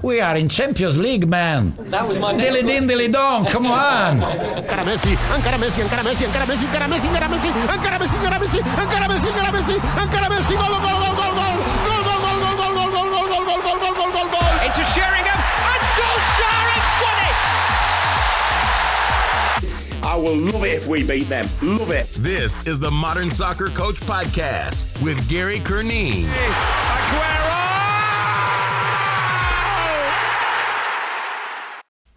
We are in Champions League, man. That was my Dilly din, dilly dong, come on. Encara Messi, encara Messi, encara Messi, encara Messi, encara Messi, encara Messi, encara Messi, encara Messi, encara Messi, encara Messi, encara Messi, gol, gol, gol, gol, gol, gol, gol, gol, gol, gol, gol, gol, gol, gol, gol, gol, gol, gol, gol. into Sheringham, and Solskjaer has won it! I will love it if we beat them. Love it. This is the Modern Soccer Coach Podcast with Gary Curneen.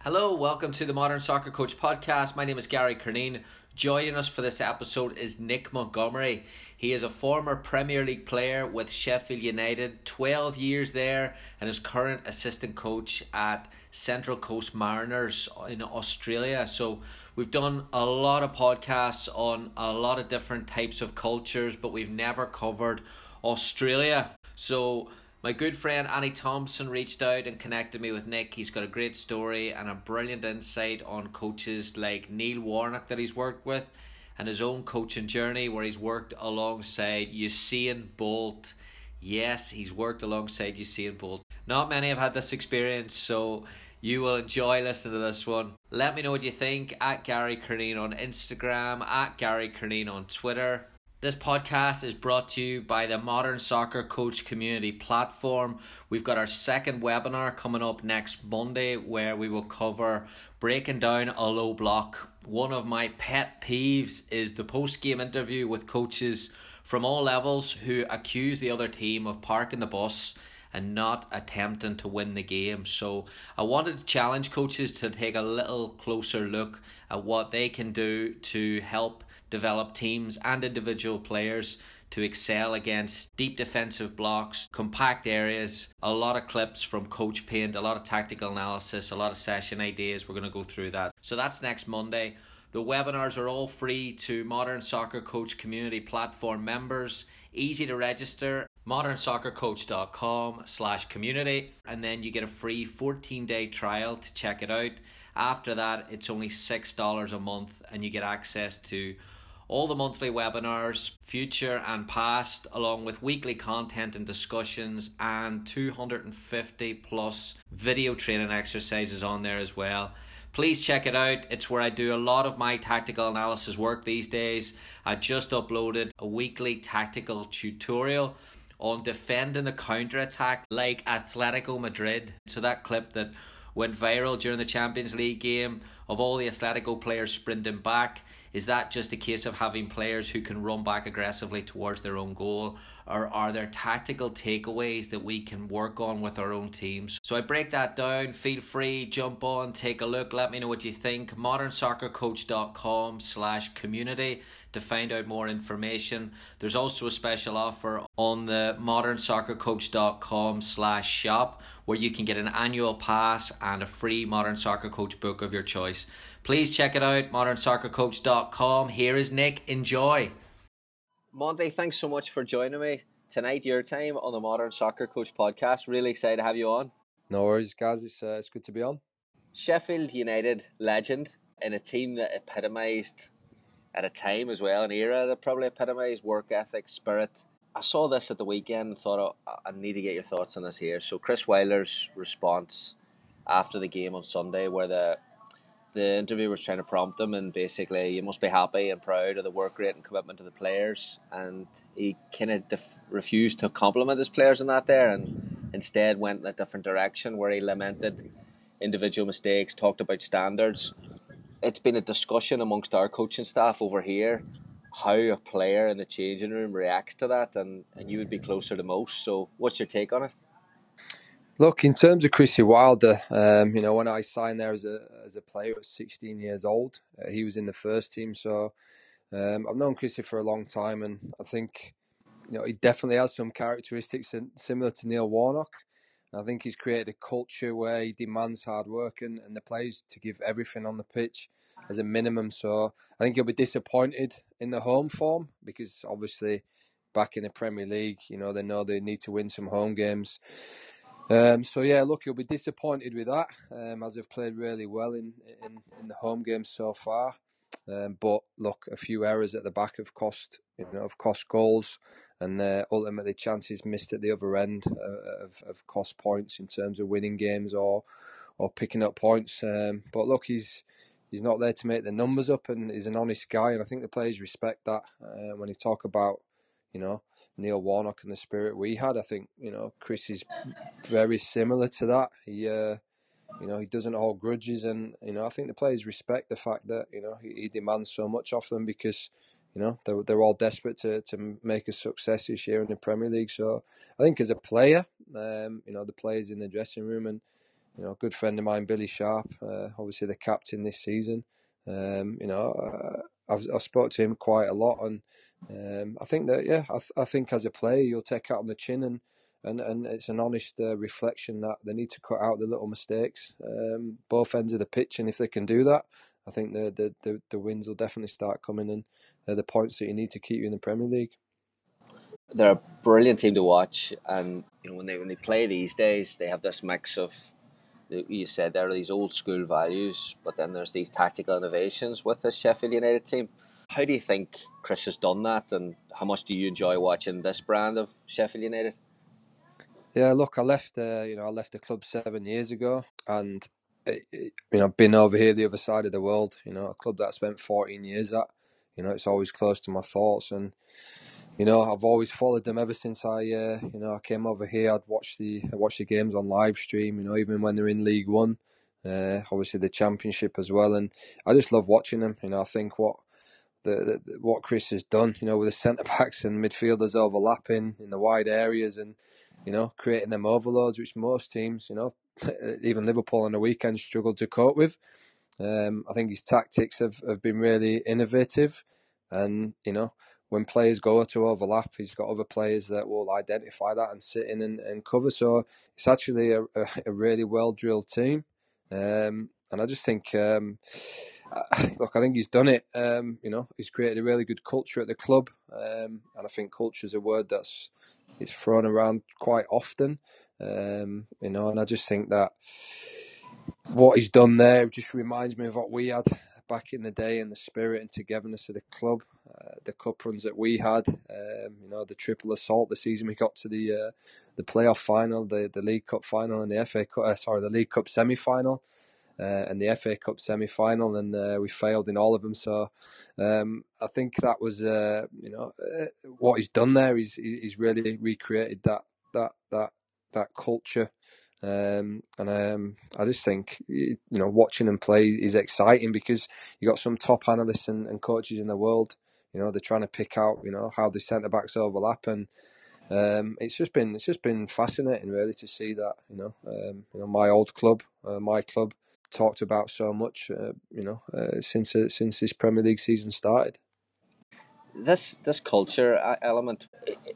Hello, welcome to the Modern Soccer Coach podcast. My name is Gary Curneen. Joining us for this episode is Nick Montgomery. He is a former Premier League player with Sheffield United, 12 years there, and is current assistant coach at Central Coast Mariners in Australia. So, we've done a lot of podcasts on a lot of different types of cultures, but we've never covered Australia. So, my good friend Annie Thompson reached out and connected me with Nick. He's got a great story and a brilliant insight on coaches like Neil Warnock that he's worked with and his own coaching journey where he's worked alongside Usain Bolt. Yes, he's worked alongside Usain Bolt. Not many have had this experience, so you will enjoy listening to this one. Let me know what you think at Gary Curneen on Instagram, at Gary Curneen on Twitter. This podcast is brought to you by the Modern Soccer Coach Community Platform. We've got our second webinar coming up next Monday where we will cover breaking down a low block. One of my pet peeves is the post game interview with coaches from all levels who accuse the other team of parking the bus and not attempting to win the game. So I wanted to challenge coaches to take a little closer look at what they can do to help develop teams and individual players to excel against deep defensive blocks, compact areas, a lot of clips from Coach Paint, a lot of tactical analysis, a lot of session ideas. We're going to go through that. So that's next Monday. The webinars are all free to Modern Soccer Coach Community Platform members. Easy to register. ModernSoccerCoach.com slash community. And then you get a free 14 day trial to check it out. After that, it's only $6 a month and you get access to all the monthly webinars, future and past, along with weekly content and discussions, and 250 plus video training exercises on there as well. Please check it out. It's where I do a lot of my tactical analysis work these days. I just uploaded a weekly tactical tutorial on defending the counter attack like Atletico Madrid. So that clip that went viral during the Champions League game of all the Atletico players sprinting back is that just a case of having players who can run back aggressively towards their own goal? Or are there tactical takeaways that we can work on with our own teams? So I break that down. Feel free, jump on, take a look, let me know what you think. ModernSoccerCoach.com slash community to find out more information. There's also a special offer on the modernsoccercoach.com slash shop where you can get an annual pass and a free Modern Soccer Coach book of your choice. Please check it out, modernsoccercoach.com. Here is Nick. Enjoy. Monty, thanks so much for joining me tonight, your time on the Modern Soccer Coach podcast. Really excited to have you on. No worries, guys. It's, uh, it's good to be on. Sheffield United legend in a team that epitomised at a time as well, an era that probably epitomised work ethic, spirit. I saw this at the weekend and thought, oh, I need to get your thoughts on this here. So, Chris Wilder's response after the game on Sunday, where the the interviewer was trying to prompt him, and basically, you must be happy and proud of the work rate and commitment of the players. And he kind of def- refused to compliment his players in that there, and instead went in a different direction where he lamented individual mistakes, talked about standards. It's been a discussion amongst our coaching staff over here how a player in the changing room reacts to that, and, and you would be closer to most. So, what's your take on it? Look, in terms of Chrissy Wilder, um, you know, when I signed there as a as a player at 16 years old, uh, he was in the first team. So um, I've known Chrissy for a long time, and I think you know he definitely has some characteristics similar to Neil Warnock. I think he's created a culture where he demands hard work and, and the players to give everything on the pitch as a minimum. So I think he'll be disappointed in the home form because obviously back in the Premier League, you know, they know they need to win some home games. Um, so yeah, look, you'll be disappointed with that, um, as they've played really well in, in, in the home games so far. Um, but look, a few errors at the back have cost you know have cost goals, and uh, ultimately chances missed at the other end uh, have, cost points in terms of winning games or or picking up points. Um, but look, he's he's not there to make the numbers up, and he's an honest guy, and I think the players respect that. Uh, when he talk about, you know, Neil Warnock and the spirit we had, I think you know Chris is very similar to that. He, uh, you know, he doesn't hold grudges, and you know, I think the players respect the fact that you know he, he demands so much of them because. You know they're they're all desperate to, to make a success this year in the Premier League. So I think as a player, um, you know the players in the dressing room and you know, a good friend of mine, Billy Sharp, uh, obviously the captain this season. Um, you know, uh, I've, I've spoke to him quite a lot, and um, I think that yeah, I, th- I think as a player you'll take out on the chin, and and, and it's an honest uh, reflection that they need to cut out the little mistakes, um, both ends of the pitch, and if they can do that, I think the the, the, the wins will definitely start coming, and they're the points that you need to keep you in the Premier League. They're a brilliant team to watch, and you know when they when they play these days, they have this mix of you said there are these old school values, but then there's these tactical innovations with the Sheffield United team. How do you think Chris has done that, and how much do you enjoy watching this brand of Sheffield United? Yeah, look, I left. Uh, you know, I left the club seven years ago, and it, it, you know, been over here the other side of the world. You know, a club that I spent fourteen years at. You know, it's always close to my thoughts, and you know, I've always followed them ever since I, uh, you know, I came over here. I'd watch the I watch the games on live stream. You know, even when they're in League One, uh, obviously the Championship as well, and I just love watching them. You know, I think what the, the what Chris has done, you know, with the centre backs and midfielders overlapping in the wide areas, and you know, creating them overloads, which most teams, you know, even Liverpool on the weekend struggled to cope with. Um, I think his tactics have, have been really innovative, and you know when players go to overlap, he's got other players that will identify that and sit in and, and cover. So it's actually a, a, a really well drilled team. Um, and I just think, um, look, I think he's done it. Um, you know, he's created a really good culture at the club. Um, and I think culture is a word that's it's thrown around quite often. Um, you know, and I just think that what he's done there just reminds me of what we had back in the day and the spirit and togetherness of the club, uh, the cup runs that we had, um, you know, the triple assault, the season we got to the uh, the playoff final, the the League Cup final, and the FA Cup, uh, sorry, the League Cup semi final. Uh, and the FA Cup semi final, and uh, we failed in all of them. So um, I think that was, uh, you know, what he's done there. He's he's really recreated that that that that culture um, and um, I just think you know watching him play is exciting because you got some top analysts and, and, coaches in the world. You know they're trying to pick out you know how the centre backs overlap, and um, it's just been it's just been fascinating really to see that. You know, um, you know my old club, uh, my club, talked about so much. Uh, you know, uh, since uh, since this Premier League season started. This this culture uh, element,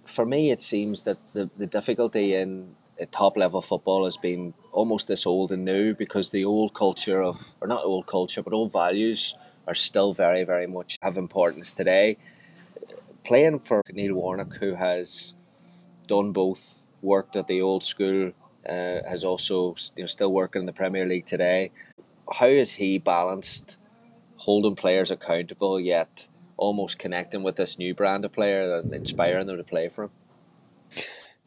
for me, it seems that the the difficulty in top level football has been almost this old and new because the old culture of, or not old culture, but old values are still very, very much have importance today. Playing for Neil Warnock, who has done both, worked at the old school, uh, has also you know, still working in the Premier League today. How has he balanced holding players accountable yet almost connecting with this new brand of player and inspiring them to play for him?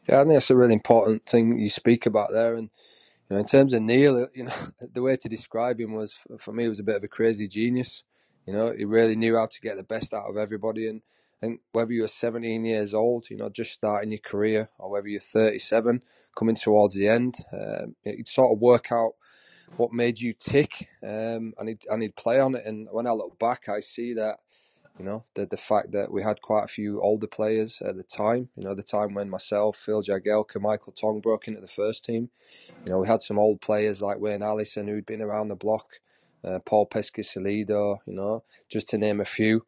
Yeah, I think that's a really important thing you speak about there. And you know, in terms of Neil, you know, the way to describe him was for me it was a bit of a crazy genius. You know, he really knew how to get the best out of everybody. And think whether you're 17 years old, you know, just starting your career, or whether you're 37, coming towards the end, um, he'd sort of work out what made you tick, um, and he'd and he'd play on it. And when I look back, I see that you know, the the fact that we had quite a few older players at the time. You know, the time when myself, Phil Jagielka, Michael Tonge broke into the first team. You know, we had some old players like Wayne Allison who'd been around the block, uh, Paul Peschisolido, you know, just to name a few.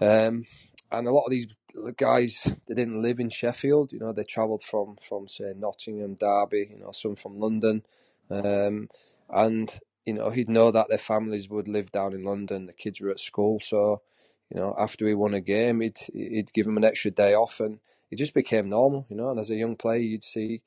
Um, and a lot of these guys, they didn't live in Sheffield. You know, they travelled from from say Nottingham, Derby. You know, some from London, um, and you know he'd know that their families would live down in London. The kids were at school, so you know, after he won a game, he'd he'd give them an extra day off, and it just became normal, you know. And as a young player, you'd see,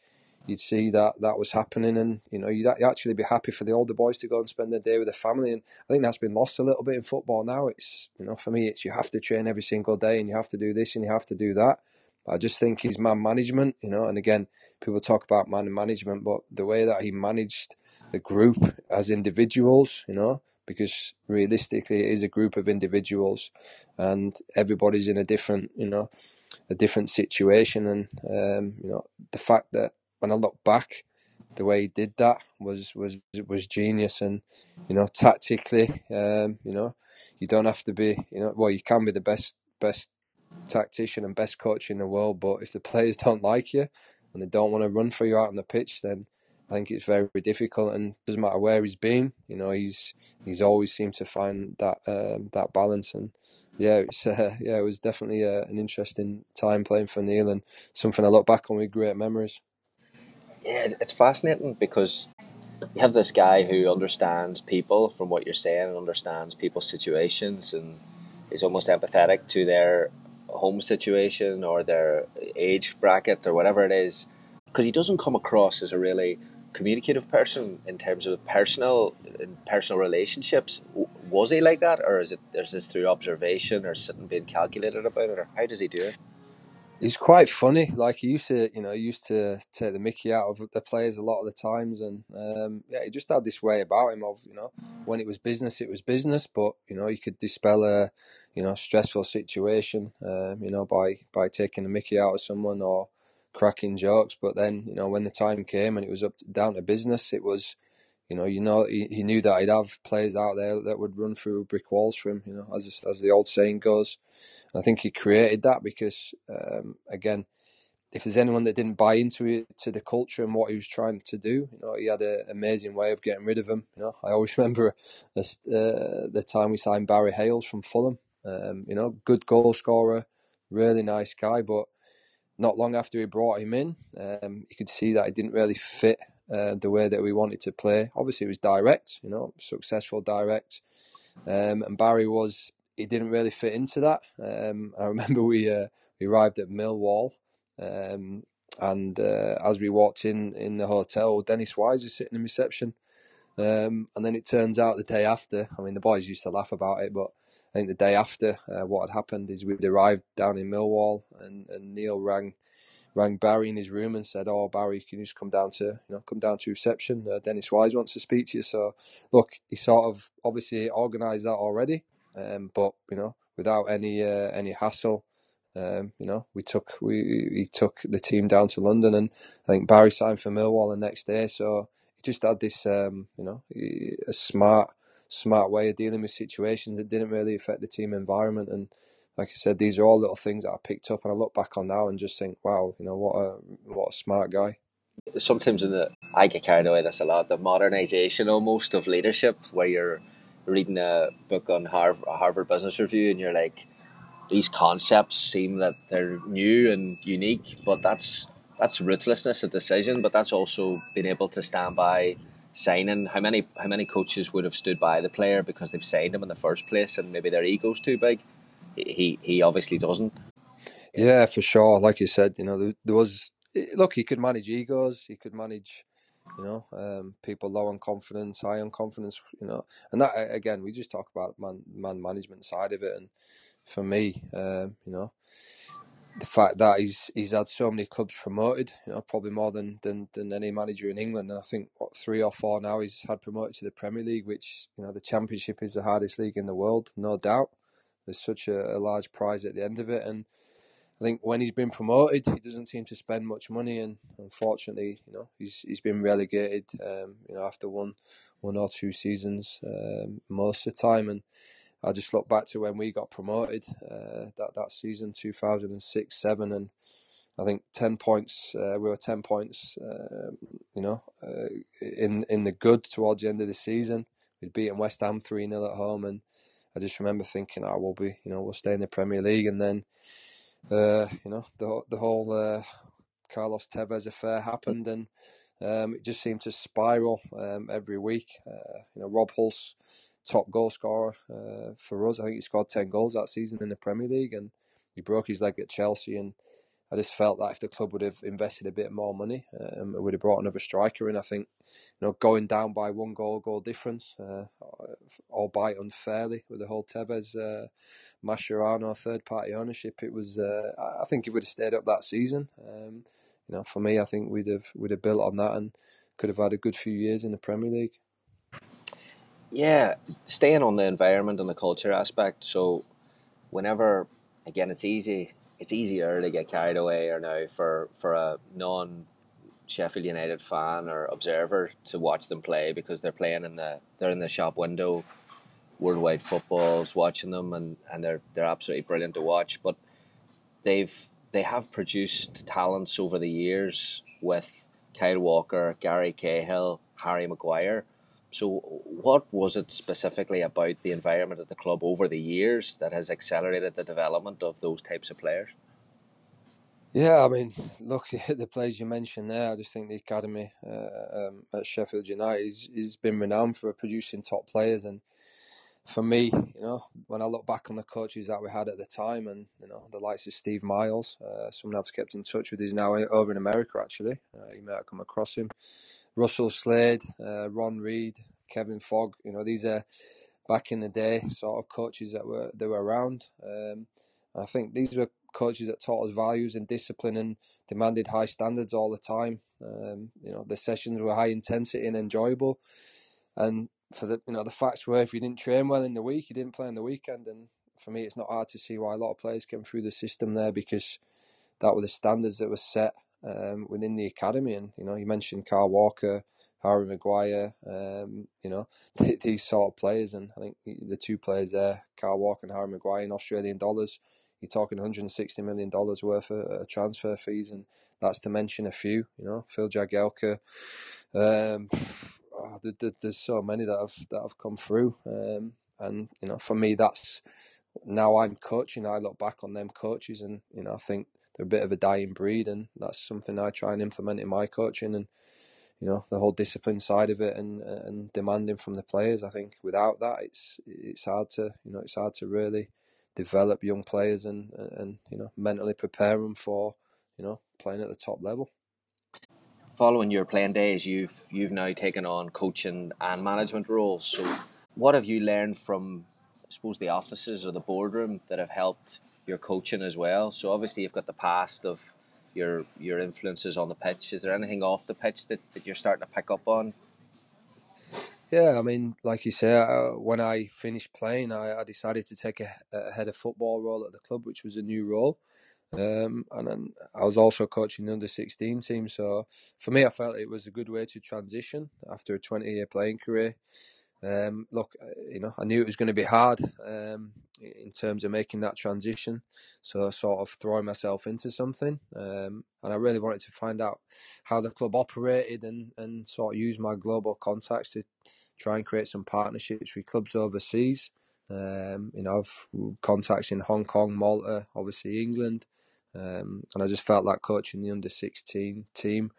you'd see that that was happening, and you know you'd actually be happy for the older boys to go and spend their day with their family. And I think that's been lost a little bit in football now. It's you know for me, it's you have to train every single day, and you have to do this, and you have to do that. I just think his man management, you know, and again, people talk about man management, but the way that he managed the group as individuals, you know, because realistically it is a group of individuals and everybody's in a different, you know, a different situation. And, um, you know, the fact that when I look back, the way he did that was was was genius. And you know tactically um, you know you don't have to be you know well you can be the best best tactician and best coach in the world but if the players don't like you and they don't want to run for you out on the pitch then I think it's very difficult. And doesn't matter where he's been you know he's he's always seemed to find that um, that balance. And yeah it's uh, yeah it was definitely uh, an interesting time playing for Neil and something I look back on with great memories yeah, it's fascinating because you have this guy who understands people from what you're saying and understands people's situations and is almost empathetic to their home situation or their age bracket or whatever it is because he doesn't come across as a really communicative person in terms of personal in personal relationships. Was he like that or is it is this through observation or sitting being calculated about it or how does he do it he's quite funny. Like he used to, you know, he used to take the Mickey out of the players a lot of the times, and um, yeah, he just had this way about him of, you know, when it was business, it was business, but you know, you could dispel a, you know, stressful situation, um, you know, by by taking the Mickey out of someone or cracking jokes. But then, you know, when the time came and it was up to, down to business, it was. You know, you know, he, he knew that he'd have players out there that would run through brick walls for him. You know, as as the old saying goes, I think he created that because, um, again, if there's anyone that didn't buy into it, to the culture and what he was trying to do, you know, he had an amazing way of getting rid of them. You know, I always remember uh, the time we signed Barry Hayles from Fulham. Um, you know, good goal scorer, really nice guy, but not long after we brought him in, um, you could see that he didn't really fit uh, the way that we wanted to play. Obviously, it was direct, you know, successful direct, um, and Barry was he didn't really fit into that. Um, I remember we uh, we arrived at Millwall, um, and uh, as we walked in in the hotel, Dennis Wise was sitting in reception, um, and then it turns out the day after. I mean, the boys used to laugh about it, but I think the day after, uh, what had happened is we'd arrived down in Millwall, and, and Neil rang rang Barry in his room and said, "Oh, Barry, can you just come down to you know come down to reception? Uh, Dennis Wise wants to speak to you." So, look, he sort of obviously organised that already, um, but you know, without any uh, any hassle, um, you know, we took we he took the team down to London, and I think Barry signed for Millwall the next day. So he just had this, um, you know, a smart smart way of dealing with situations that didn't really affect the team environment. And like I said, these are all little things that I picked up, and I look back on now and just think, wow, you know, what a what a smart guy sometimes in the I get carried away this a lot the modernization almost of leadership where you're reading a book on Harvard, Harvard Business Review, and you're like, these concepts seem that they're new and unique, but that's that's ruthlessness of decision. But that's also being able to stand by signing. How many how many coaches would have stood by the player because they've signed him in the first place, and maybe their ego's too big. He he obviously doesn't. Yeah, for sure. Like you said, you know, there, there was look. He could manage egos. He could manage you know, um, people low on confidence, high on confidence, you know, and that again, we just talk about man man management side of it, and for me, um, you know, the fact that he's he's had so many clubs promoted, you know, probably more than than, than any manager in England, and I think what three or four now he's had promoted to the Premier League, which you know the Championship is the hardest league in the world, no doubt. There's such a, a large prize at the end of it, and I think when he's been promoted, he doesn't seem to spend much money, and unfortunately, you know, he's he's been relegated. Um, you know, after one one or two seasons, um, most of the time, and I just look back to when we got promoted uh, that that season, two thousand and six seven, and I think ten points. Uh, we were ten points. Um, you know, uh, in in the good towards the end of the season. We'd beaten West Ham three 0 at home, and I just remember thinking, "I oh, will be, you know, we'll stay in the Premier League," and then uh, you know, the the whole uh, Carlos Tevez affair happened, and um, it just seemed to spiral um, every week. Uh, you know, Rob Hulse top goal scorer uh, for us. I think he scored ten goals that season in the Premier League, and he broke his leg at Chelsea, and I just felt that if the club would have invested a bit more money, um, it would have brought another striker in. I think, you know, going down by one goal, goal difference, uh, albeit unfairly with the whole Tevez, uh, Mascherano third party ownership, it was. Uh, I think if we'd have stayed up that season, um, you know, for me, I think we'd have we'd have built on that and could have had a good few years in the Premier League. Yeah, staying on the environment and the culture aspect. So, whenever again, it's easy. It's easier to get carried away or now for for a non Sheffield United fan or observer to watch them play because they're playing in the they're in the shop window, worldwide footballs, watching them and, and they're they're absolutely brilliant to watch. But they've they have produced talents over the years with Kyle Walker, Gary Cahill, Harry Maguire so, what was it specifically about the environment at the club over the years that has accelerated the development of those types of players? Yeah, I mean, look at the players you mentioned there. I just think the academy uh, um, at Sheffield United has been renowned for producing top players. And for me, you know, when I look back on the coaches that we had at the time, and you know, the likes of Steve Miles, uh, someone I've kept in touch with, is now over in America. Actually, uh, you may have come across him. Russell Slade, uh, Ron Reed, Kevin Fogg. You know, these are back in the day sort of coaches that were they were around. Um, I think these were coaches that taught us values and discipline and demanded high standards all the time. Um, you know, the sessions were high intensity and enjoyable. And for the you know the facts were if you didn't train well in the week, you didn't play on the weekend. And for me, it's not hard to see why a lot of players came through the system there because that were the standards that were set um, within the academy. And you know, you mentioned Kyle Walker, Harry Maguire, um, you know, these sort of players. And I think the two players there, Kyle Walker and Harry Maguire, in Australian dollars, you're talking 160 million dollars worth of uh, transfer fees, and that's to mention a few. You know, Phil Jagielka. Um, oh, there's so many that have that have come through, um, and you know, for me, that's now I'm coaching. I look back on them coaches, and you know, I think they're a bit of a dying breed, and that's something I try and implement in my coaching. And you know, the whole discipline side of it, and and demanding from the players. I think without that, it's it's hard to you know it's hard to really develop young players and and you know mentally prepare them for you know playing at the top level. Following your playing days, you've you've now taken on coaching and management roles. So, what have you learned from, I suppose, the offices or the boardroom that have helped your coaching as well. So obviously you've got the past of your your influences on the pitch. Is there anything off the pitch that, that you're starting to pick up on? Yeah, I mean, like you say, uh, when I finished playing, I, I decided to take a, a, head of football role at the club, which was a new role. Um, and then I was also coaching the under 16 team. So for me, I felt it was a good way to transition after a 20 year playing career um, look, uh, you know, I knew it was going to be hard um, in terms of making that transition. So, sort of throwing myself into something, um, and I really wanted to find out how the club operated and and sort of use my global contacts to try and create some partnerships with clubs overseas. Um, you know, I've contacts in Hong Kong, Malta, obviously England, um, and I just felt like coaching the under sixteen team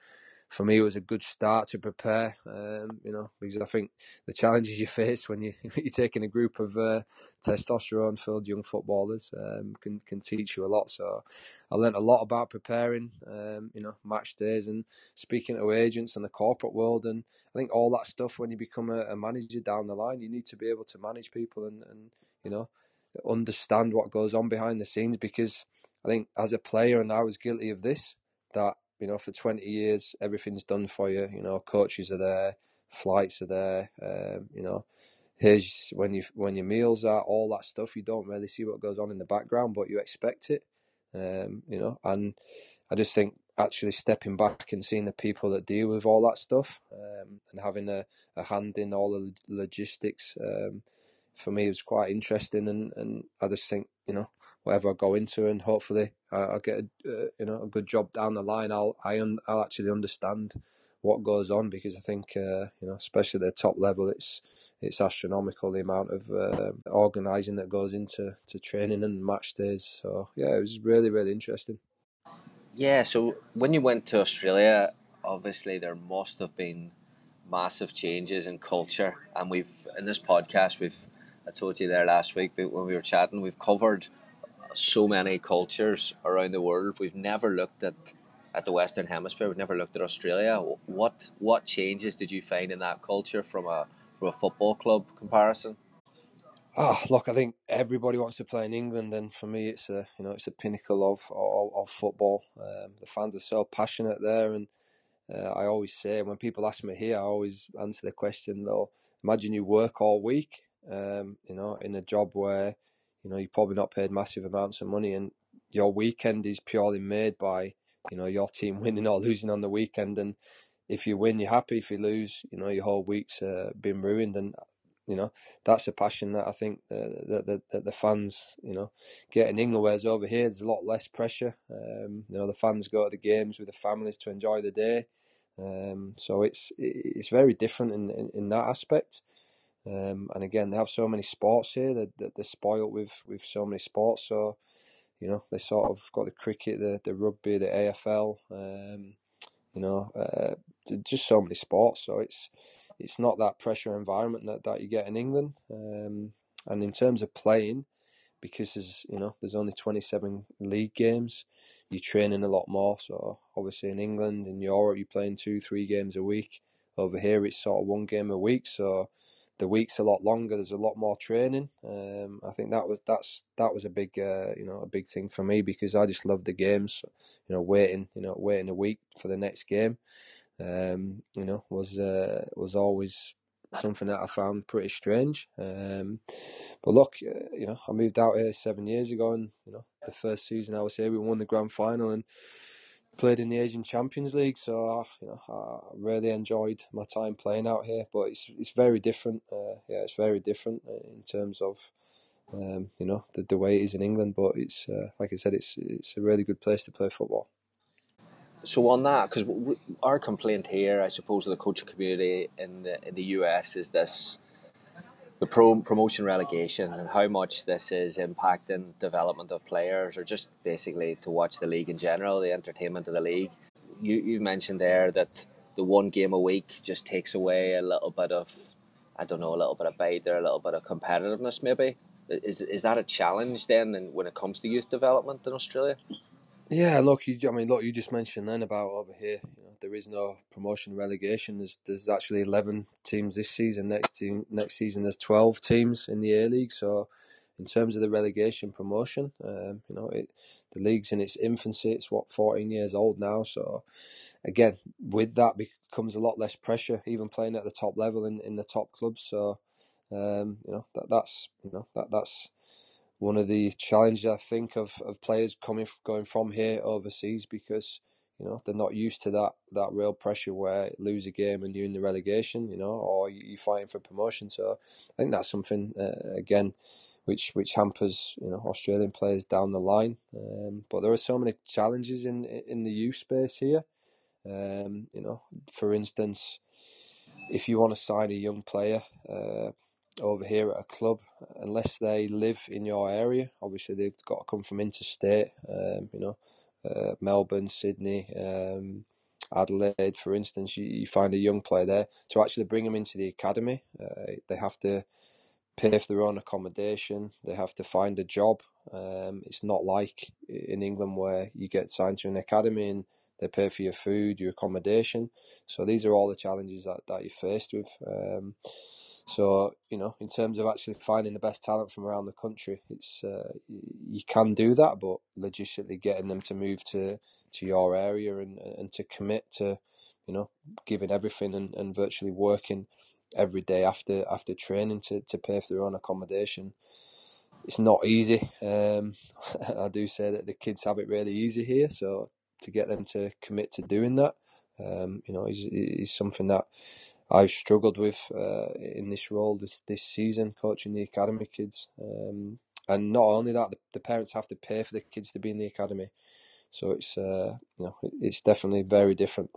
for me, it was a good start to prepare. Um, you know, because I think the challenges you face when you you're taking a group of uh, testosterone-filled young footballers um, can can teach you a lot. So I learned a lot about preparing. Um, you know, match days and speaking to agents and the corporate world, and I think all that stuff. When you become a, a manager down the line, you need to be able to manage people and and you know understand what goes on behind the scenes because I think as a player, and I was guilty of this, that you know, for 20 years, everything's done for you. You know, coaches are there, flights are there. Um, you know, here's when you when your meals are, all that stuff. You don't really see what goes on in the background, but you expect it. Um, you know, and I just think actually stepping back and seeing the people that deal with all that stuff um, and having a, a hand in all the logistics um, for me was quite interesting. And, and I just think, you know, whatever I go into, and hopefully I'll get a, uh, you know a good job down the line. I'll I un, I'll actually understand what goes on because I think uh, you know especially the top level it's it's astronomical the amount of uh, organising that goes into to training and match days. So yeah, it was really really interesting. Yeah, so when you went to Australia, obviously there must have been massive changes in culture, and we've in this podcast we've I told you there last week but when we were chatting we've covered so many cultures around the world. We've never looked at at the Western Hemisphere. We've never looked at Australia. What what changes did you find in that culture from a from a football club comparison? Oh, look, I think everybody wants to play in England, and for me, it's a you know it's a pinnacle of of, of football. Um, the fans are so passionate there, and uh, I always say when people ask me here, I always answer the question though. Imagine you work all week, um, you know, in a job where you know you're probably not paid massive amounts of money, and your weekend is purely made by you know your team winning or losing on the weekend, and if you win, you're happy. If you lose, you know your whole week's uh, been ruined, and you know, that's a passion that I think that the, fans, you know, get in England. Whereas over here, there's a lot less pressure. Um, you know, the fans go to the games with the families to enjoy the day. Um, so it's it's very different in in, in that aspect. Um, and again, they have so many sports here that, they're spoiled with with so many sports. So you know, they sort of got the cricket, the the rugby, the AFL. Um, you know, uh, just so many sports. So it's it's not that pressure environment that, that you get in England. Um, and in terms of playing, because there's you know there's only 27 league games, you're training a lot more. So obviously in England, in Europe, you're playing two, three games a week. Over here, it's sort of one game a week. So the week's a lot longer. There's a lot more training. Um, I think that was that's that was a big uh, you know a big thing for me because I just love the games. You know, waiting you know waiting a week for the next game um, you know, was uh, was always something that I found pretty strange. Um, but look, uh, you know, I moved out here seven years ago, and you know, the first season I was here, we won the grand final and played in the Asian Champions League. So, uh, you know, I really enjoyed my time playing out here. But it's it's very different. Uh, yeah, it's very different uh, in terms of. Um, you know the, the way it is in England, but it's uh, like I said, it's it's a really good place to play football so on that, because our complaint here, I suppose, of the coaching community in the in the US is this the pro, promotion relegation and how much this is impacting development of players or just basically to watch the league in general, the entertainment of the league. You you mentioned there that the one game a week just takes away a little bit of I don't know, a little bit of bite there, a little bit of competitiveness maybe. Is is that a challenge then when it comes to youth development in Australia? Yeah, look, you, I mean, look, you just mentioned then about over here. You know, there is no promotion relegation. There's there's actually eleven teams this season. Next team next season there's twelve teams in the A League. So, in terms of the relegation promotion, um, you know, it the league's in its infancy. It's what fourteen years old now. So, again, with that becomes a lot less pressure, even playing at the top level in, in the top clubs. So, um, you know, that that's you know that that's one of the challenges I think of, of players coming going from here overseas because you know they're not used to that that real pressure where lose a game and you're in the relegation, you know, or you're fighting for promotion. So I think that's something uh, again which which hampers you know Australian players down the line. Um, but there are so many challenges in in the youth space here. Um, you know, for instance, if you want to sign a young player. Uh, over here at a club unless they live in your area. Obviously, they've got to come from interstate. Um, you know, uh, Melbourne, Sydney, um, Adelaide, for instance. You, you, find a young player there to actually bring them into the academy. Uh, they have to pay for their own accommodation. They have to find a job. Um, it's not like in England where you get signed to an academy and they pay for your food, your accommodation. So these are all the challenges that, that you're faced with. Um, so you know, in terms of actually finding the best talent from around the country, it's uh, you can do that, but logistically getting them to move to to your area and and to commit to, you know, giving everything and, and virtually working every day after after training to, to pay for their own accommodation. It's not easy. Um, I do say that the kids have it really easy here, so to get them to commit to doing that, um, you know, is is something that I've struggled with uh, in this role this this season, coaching the academy kids. Um, and not only that, the, the, parents have to pay for the kids to be in the academy. So it's uh, you know it's definitely very different.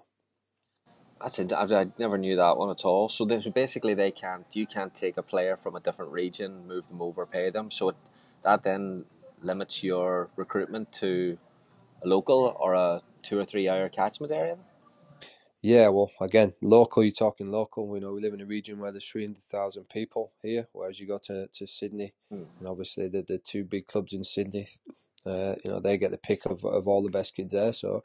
That's. I, never knew that one at all. So basically, they can't. You can't take a player from a different region, move them over, pay them. So it, that then limits your recruitment to a local or a two or three hour catchment area. Yeah, well, again, local, you're talking local. We know we live in a region where there's 300,000 people here, whereas you go to, to Sydney, mm. and obviously the, the two big clubs in Sydney, uh, you know they get the pick of of all the best kids there. So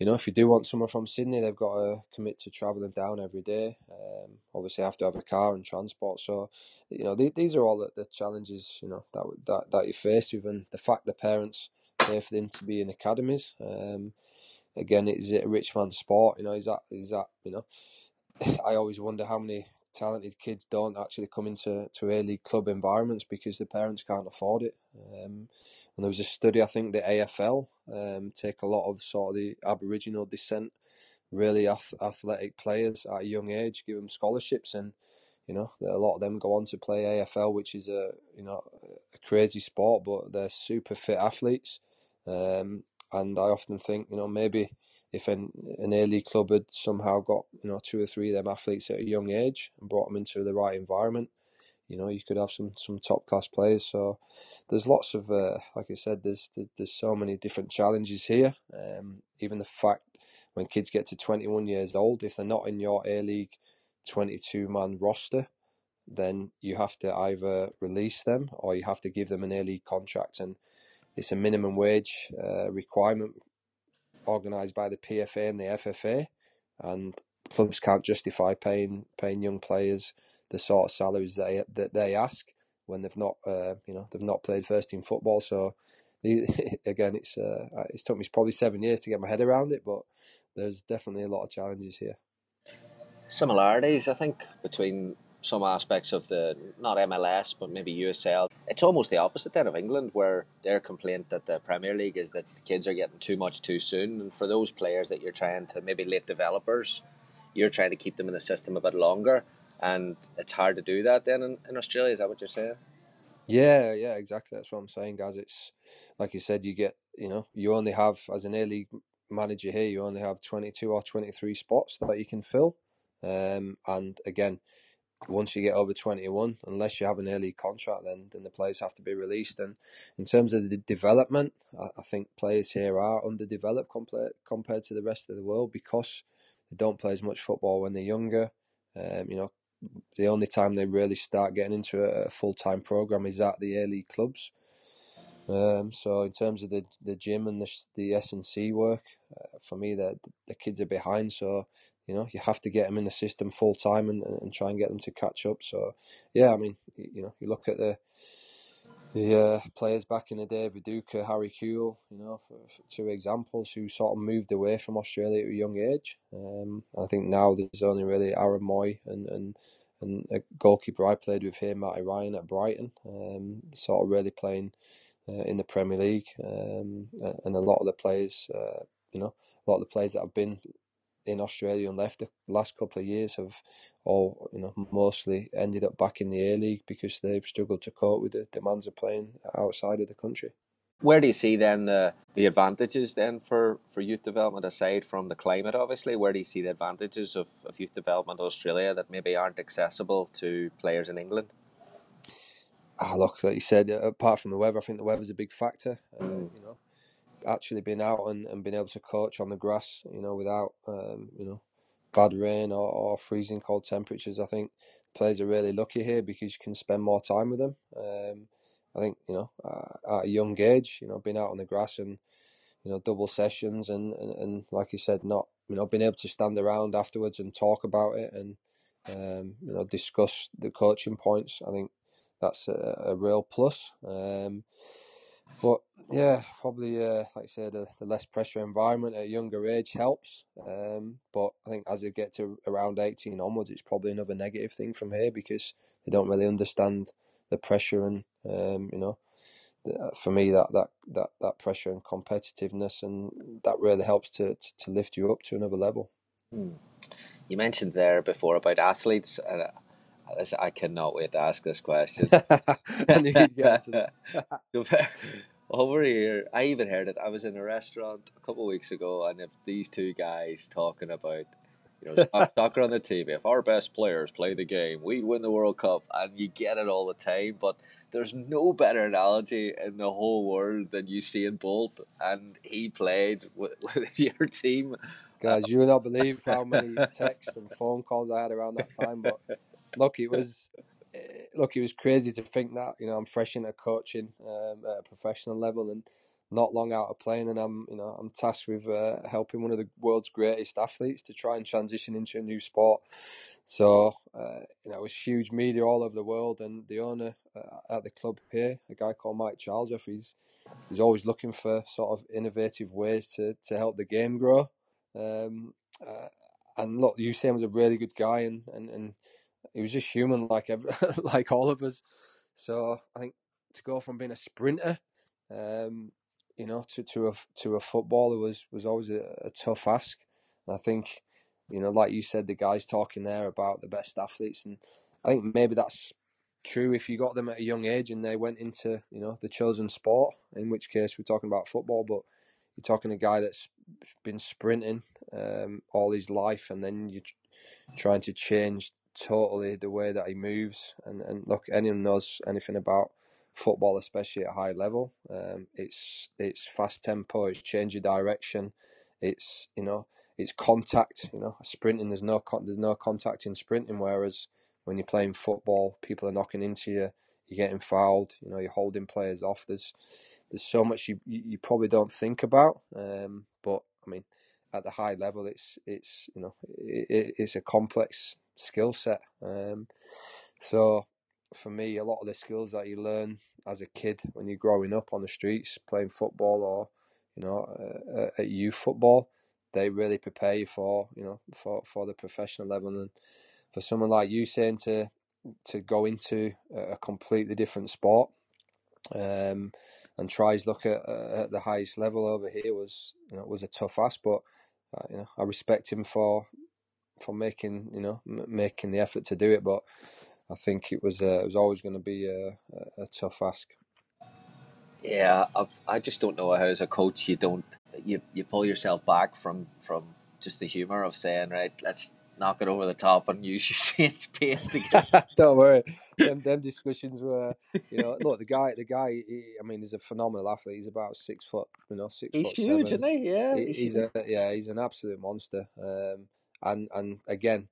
you know, if you do want someone from Sydney, they've got to commit to travelling down every day. Um, obviously, have to have a car and transport. So, you know, th- these are all the, the, challenges you know that that that you face with, and the fact the parents pay for them to be in academies. Um, again, is it a rich man's sport? You know, is that is that you know? I always wonder how many talented kids don't actually come into to A League club environments because the parents can't afford it. Um, and there was a study, I think the AFL um, take a lot of sort of the Aboriginal descent, really athletic players at a young age, give them scholarships, and you know a lot of them go on to play AFL, which is a you know a crazy sport, but they're super fit athletes. Um, and I often think you know maybe if an, an League club had somehow got you know two or three of them athletes at a young age and brought them into the right environment, you know you could have some some top class players. So there's lots of uh, like I said, there's there's so many different challenges here. Um, even the fact when kids get to 21 years old, if they're not in your A League 22 man roster, then you have to either release them or you have to give them an A League contract, and it's a minimum wage uh, requirement organised by the PFA and the FFA, and clubs can't justify paying paying young players the sort of salaries they that they ask when they've not uh, you know they've not played first team football. So the, again, it's uh, it's took me probably seven years to get my head around it, but there's definitely a lot of challenges here. Similarities, I think, between some aspects of the not MLS but maybe USL. It's almost the opposite then of England, where their complaint that the Premier League is that kids are getting too much too soon, and for those players that you're trying to maybe late developers, you're trying to keep them in the system a bit longer and it's hard to do that then in, in Australia. Is that what you're saying? Yeah, yeah, exactly. That's what I'm saying, guys. It's like you said, you get, you know, you only have as an A League manager here, you only have 22 or 23 spots that you can fill. Um, and again, once you get over 21, unless you have an A League contract, then then the players have to be released. And in terms of the development, I, I think players here are underdeveloped compared compared to the rest of the world because they don't play as much football when they're younger. Um, you know, the only time they really start getting into a, a full time program is at the A League clubs. Um, so in terms of the the gym and the the S and C work, uh, for me, the the kids are behind. So you know you have to get them in the system full time and, and try and get them to catch up. So yeah, I mean you know you look at the the uh, players back in the day, Viduka, Harry Kewell, you know, for, for, two examples who sort of moved away from Australia at a young age. Um, I think now there's only really Aaron Mooy and, and and a goalkeeper I played with here, Matty Ryan at Brighton, um, sort of really playing uh, in the Premier League, um, and a lot of the players, uh, you know, a lot of the players that have been in Australia and left the last couple of years have all you know mostly ended up back in the A League because they've struggled to cope with the demands of playing outside of the country. Where do you see then the, the advantages then for, for youth development aside from the climate obviously? Where do you see the advantages of, of youth development in Australia that maybe aren't accessible to players in England? Ah, look, like you said, apart from the weather, I think the weather's a big factor. Uh, mm. You know, actually being out and, and being able to coach on the grass, you know, without um, you know bad rain or, or freezing cold temperatures. I think players are really lucky here because you can spend more time with them. Um, I think you know uh, at a young age, you know, being out on the grass and you know double sessions and, and, and like you said, not you know being able to stand around afterwards and talk about it and um, you know discuss the coaching points. I think that's a, a real plus. Um, but yeah, probably uh, like I said, the, the, less pressure environment at a younger age helps. Um, but I think as they get to around eighteen onwards, it's probably another negative thing from here because they don't really understand the pressure and um, you know. Uh, for me, that, that, that, that pressure and competitiveness, and that really helps to, to, to lift you up to another level. Hmm. You mentioned there before about athletes, and I cannot wait to ask this question. I knew you'd get to that. over here, I even heard it. I was in a restaurant a couple of weeks ago, and if these two guys talking about, you know, soccer on the TV, if our best players play the game, we'd win the World Cup, and you get it all the time. But there's no better analogy in the whole world than Usain Bolt, and he played with, with your team. Guys, you will not believe how many texts and phone calls I had around that time. But look, it was look, it was crazy to think that you know I'm fresh into coaching um, at a professional level, and not long out of playing, and I'm you know I'm tasked with uh, helping one of the world's greatest athletes to try and transition into a new sport. So uh, you know, it was huge media all over the world, and the owner uh, at the club here, a guy called Mike Charlesworth, he's he's always looking for sort of innovative ways to to help the game grow. Um, uh, and look, Usain was a really good guy, and and, and he was just human like every, like all of us. So I think to go from being a sprinter, um, you know, to to a to a footballer was was always a, a tough ask. And I think, you know, like you said, the guys talking there about the best athletes, and I think maybe that's true if you got them at a young age and they went into you know the chosen sport. In which case, we're talking about football, but you're talking a guy that's been sprinting um, all his life, and then you're trying to change totally the way that he moves. And, and look, anyone knows anything about football, especially at high level, um, it's it's fast tempo, it's change of direction, it's you know it's contact. You know, sprinting there's no con- there's no contact in sprinting, whereas when you're playing football, people are knocking into you, you're getting fouled. You know, you're holding players off. There's there's so much you you probably don't think about. Um, but I mean, at the high level, it's it's you know it, it's a complex skill set. Um, so for me, a lot of the skills that you learn as a kid when you're growing up on the streets playing football or you know uh, at youth football, they really prepare you for you know for for the professional level and for someone like you saying to to go into a completely different sport um, and try his look at, at the highest level over here was you know was a tough ask, but uh, you know I respect him for for making you know m- making the effort to do it, but I think it was uh, it was always going to be a, a, a, tough ask. Yeah, I, I just don't know how as a coach you don't you, you pull yourself back from from just the humor of saying right let's knock it over the top and use Usain's pace to get. don't worry, them, them discussions were you know look the guy the guy he, I mean he's a phenomenal athlete he's about six foot you know six he's foot huge seven. isn't he yeah he, he's, he's a yeah he's an absolute monster um, and and again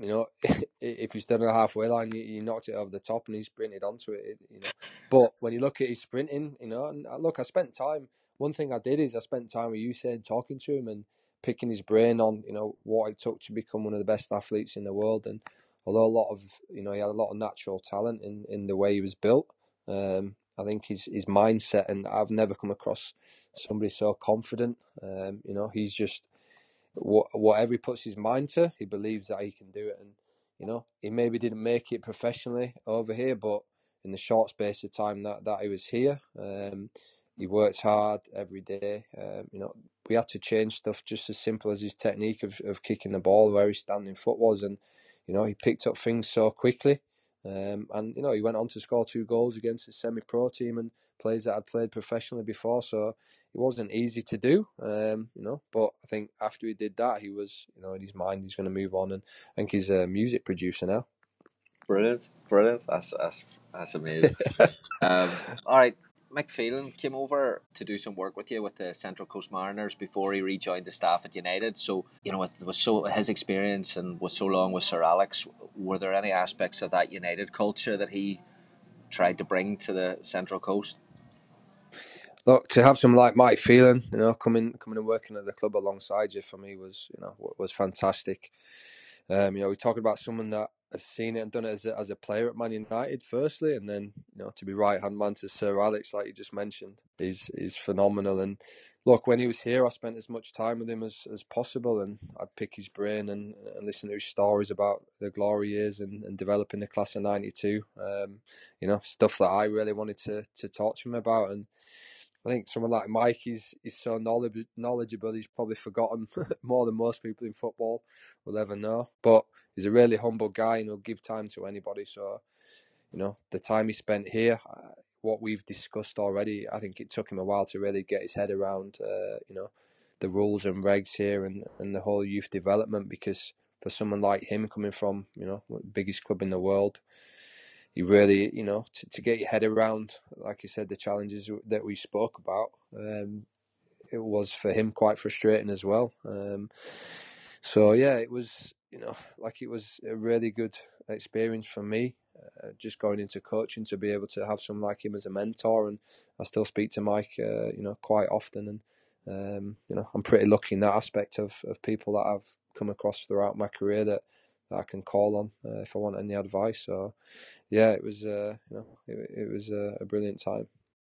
you know, if you stood on the halfway line, you, you knocked it over the top, and he sprinted onto it. You know, but when you look at his sprinting, you know, and look, I spent time. One thing I did is I spent time with Usain, talking to him and picking his brain on, you know, what it took to become one of the best athletes in the world. And although a lot of, you know, he had a lot of natural talent in in the way he was built, um, I think his his mindset, and I've never come across somebody so confident. Um, you know, he's just whatever he puts his mind to, he believes that he can do it. And you know, he maybe didn't make it professionally over here, but in the short space of time that that he was here, um, he worked hard every day. Um, you know, we had to change stuff just as simple as his technique of, of kicking the ball, where his standing foot was, and you know, he picked up things so quickly. Um, and you know, he went on to score two goals against a semi-pro team and players that I'd played professionally before. So it wasn't easy to do, um, you know. But I think after he did that, he was, you know, in his mind, he's going to move on, and I think he's a music producer now. Brilliant, brilliant. That's that's that's amazing. um, all right, Mick Phelan came over to do some work with you with the Central Coast Mariners before he rejoined the staff at United. So you know, with, with so his experience and was so long with Sir Alex, were there any aspects of that United culture that he tried to bring to the Central Coast? Look to have some like Mike Phelan, you know, coming coming and working at the club alongside you for me was you know was fantastic. Um, you know, we're talking about someone that has seen it and done it as a, as a player at Man United, firstly, and then you know to be right hand man to Sir Alex, like you just mentioned, is is phenomenal. And look, when he was here, I spent as much time with him as, as possible, and I'd pick his brain and, and listen to his stories about the glory years and, and developing the class of '92. Um, you know, stuff that I really wanted to to talk to him about, and I think someone like Mike is is so knowledgeable. He's probably forgotten more than most people in football will ever know. But he's a really humble guy and he'll give time to anybody. So, you know, the time he spent here, uh, what we've discussed already, I think it took him a while to really get his head around, uh, you know, the rules and regs here and, and the whole youth development. Because for someone like him coming from, you know, biggest club in the world, you really, you know, to, to get your head around, like you said, the challenges that we spoke about, um, it was for him quite frustrating as well. Um, so yeah, it was, you know, like it was a really good experience for me. uh, just going into coaching to be able to have someone like him as a mentor. And I still speak to Mike, uh, you know, quite often. And um, you know, I'm pretty lucky in that aspect of of people that I've come across throughout my career that, that I can call on uh, if I want any advice. So, yeah, it was uh, you know it, it was a, a brilliant time.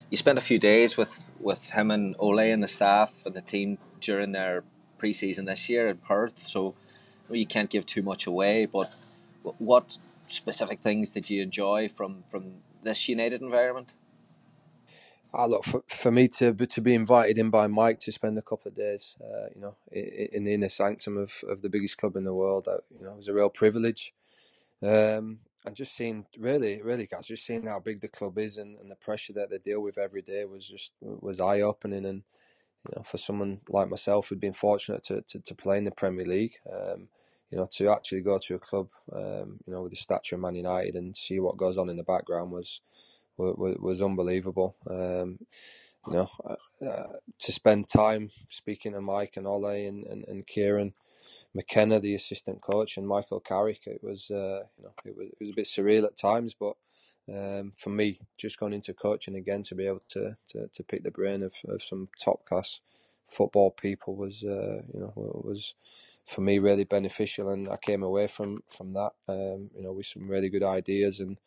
You spent a few days with with him and Ole and the staff and the team during their preseason this year in Perth. So you can't give too much away, but what specific things did you enjoy from from this United environment? Ah, look for, for me to to be invited in by Mike to spend a couple of days, uh, you know, in, in, the inner sanctum of, of the biggest club in the world, that, you know, was a real privilege. Um, and just seeing, really, really, guys, just seeing how big the club is and, and the pressure that they deal with every day was just was eye opening. And you know, for someone like myself who'd been fortunate to, to, to play in the Premier League, um, you know, to actually go to a club, um, you know, with the stature of Man United and see what goes on in the background was was, was unbelievable. Um, you know, uh, to spend time speaking to Mike and Ole and, and, and Kieran McKenna, the assistant coach, and Michael Carrick, it was uh, you know it was, it was a bit surreal at times, but um, for me, just going into coaching again to be able to to, to pick the brain of, of some top class football people was uh, you know was for me really beneficial, and I came away from from that um, you know with some really good ideas and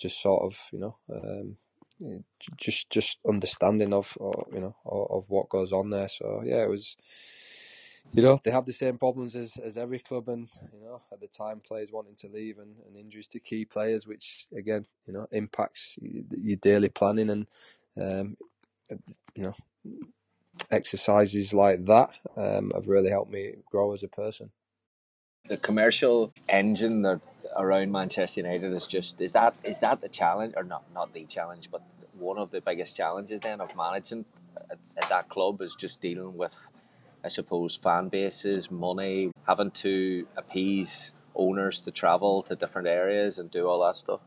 just sort of you know um, just just understanding of or, you know of, what goes on there. So yeah, it was. You know they have the same problems as, as every club, and you know at the time players wanting to leave and, and injuries to key players, which again you know impacts your daily planning and um, you know exercises like that um, have really helped me grow as a person. The commercial engine that around Manchester United is just is that is that the challenge or not not the challenge, but one of the biggest challenges then of managing at, at that club is just dealing with, I suppose, fan bases, money, having to appease owners to travel to different areas and do all that stuff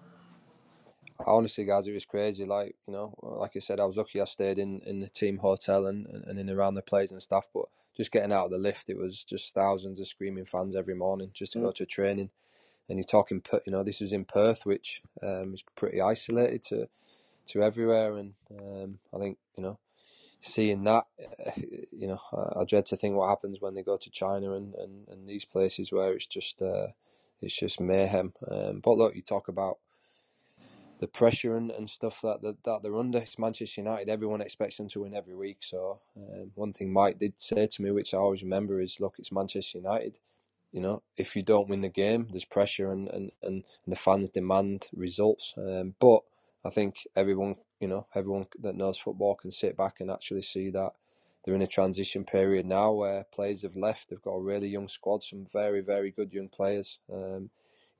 honestly, guys, it was crazy. Like you know, like I said, I was lucky I stayed in, in the team hotel and, and in around the players and stuff. But just getting out of the lift, it was just thousands of screaming fans every morning just to mm. go to training. And you're talking, you know, this was in Perth, which um, is pretty isolated to to everywhere. And um, I think you know, seeing that, uh, you know, I, I, dread to think what happens when they go to China and, and, and these places where it's just uh, it's just mayhem. Um, but look, you talk about the pressure and, and stuff that, that that they're under. It's Manchester United. Everyone expects them to win every week. So um, one thing Mike did say to me, which I always remember, is look, it's Manchester United. You know, if you don't win the game, there's pressure and and, and, the fans demand results. Um, but I think everyone, you know, everyone that knows football can sit back and actually see that they're in a transition period now where players have left. They've got a really young squad, some very very good young players. Um,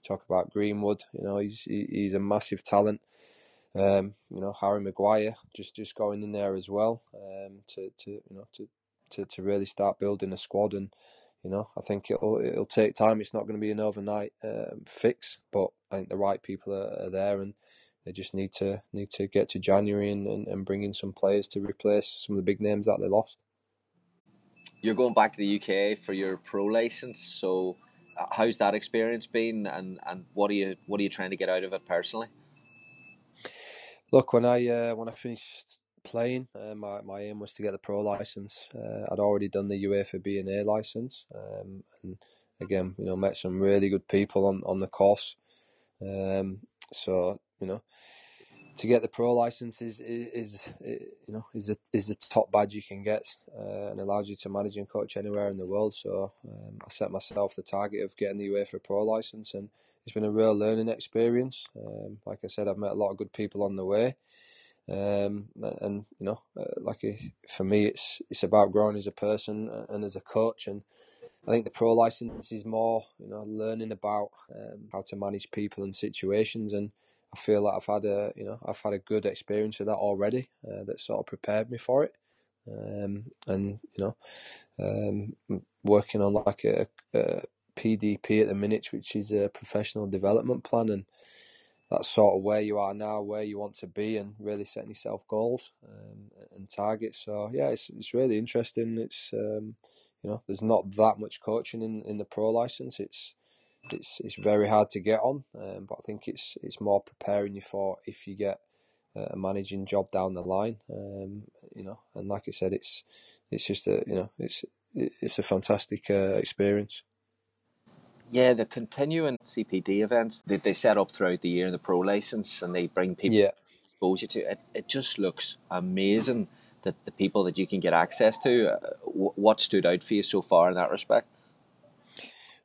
talk about Greenwood. You know, he's he's a massive talent. Um, you know, Harry Maguire just just going in there as well um, to to you know to, to to really start building a squad and you know I think it'll it'll take time. It's not going to be an overnight um, fix, but I think the right people are, are, there and they just need to need to get to January and, and, and bring in some players to replace some of the big names that they lost. You're going back to the UK for your pro license, so how's that experience been, and, and what are you what are you trying to get out of it personally? Look, when I uh, when I finished playing, uh, my my aim was to get the pro license. Uh, I'd already done the UEFA B and A license, um, and again, you know, met some really good people on on the course. Um, so you know, to get the pro license is, is, is you know is the is the top badge you can get uh, and allows you to manage and coach anywhere in the world. So um, I set myself the target of getting the UEFA Pro license, and it's been a real learning experience. Um, like I said, I've met a lot of good people on the way, um, and you know, uh, like a, for me, it's it's about growing as a person and as a coach, and I think the pro license is more you know learning about um, how to manage people and situations and I feel like I've had a you know I've had a good experience of that already uh, that sort of prepared me for it, um, and you know, um, working on like a, a, PDP at the minute, which is a professional development plan, and that's sort of where you are now, where you want to be, and really setting yourself goals um, and targets. So yeah, it's it's really interesting. It's um, you know, there's not that much coaching in in the pro license. It's it's it's very hard to get on, um, but I think it's it's more preparing you for if you get a managing job down the line. Um, you know, and like I said, it's it's just a you know it's it's a fantastic uh, experience. Yeah, the continuing CPD events that they set up throughout the year, the pro license, and they bring people Yeah. exposure to it. It just looks amazing that the people that you can get access to. Uh, what stood out for you so far in that respect?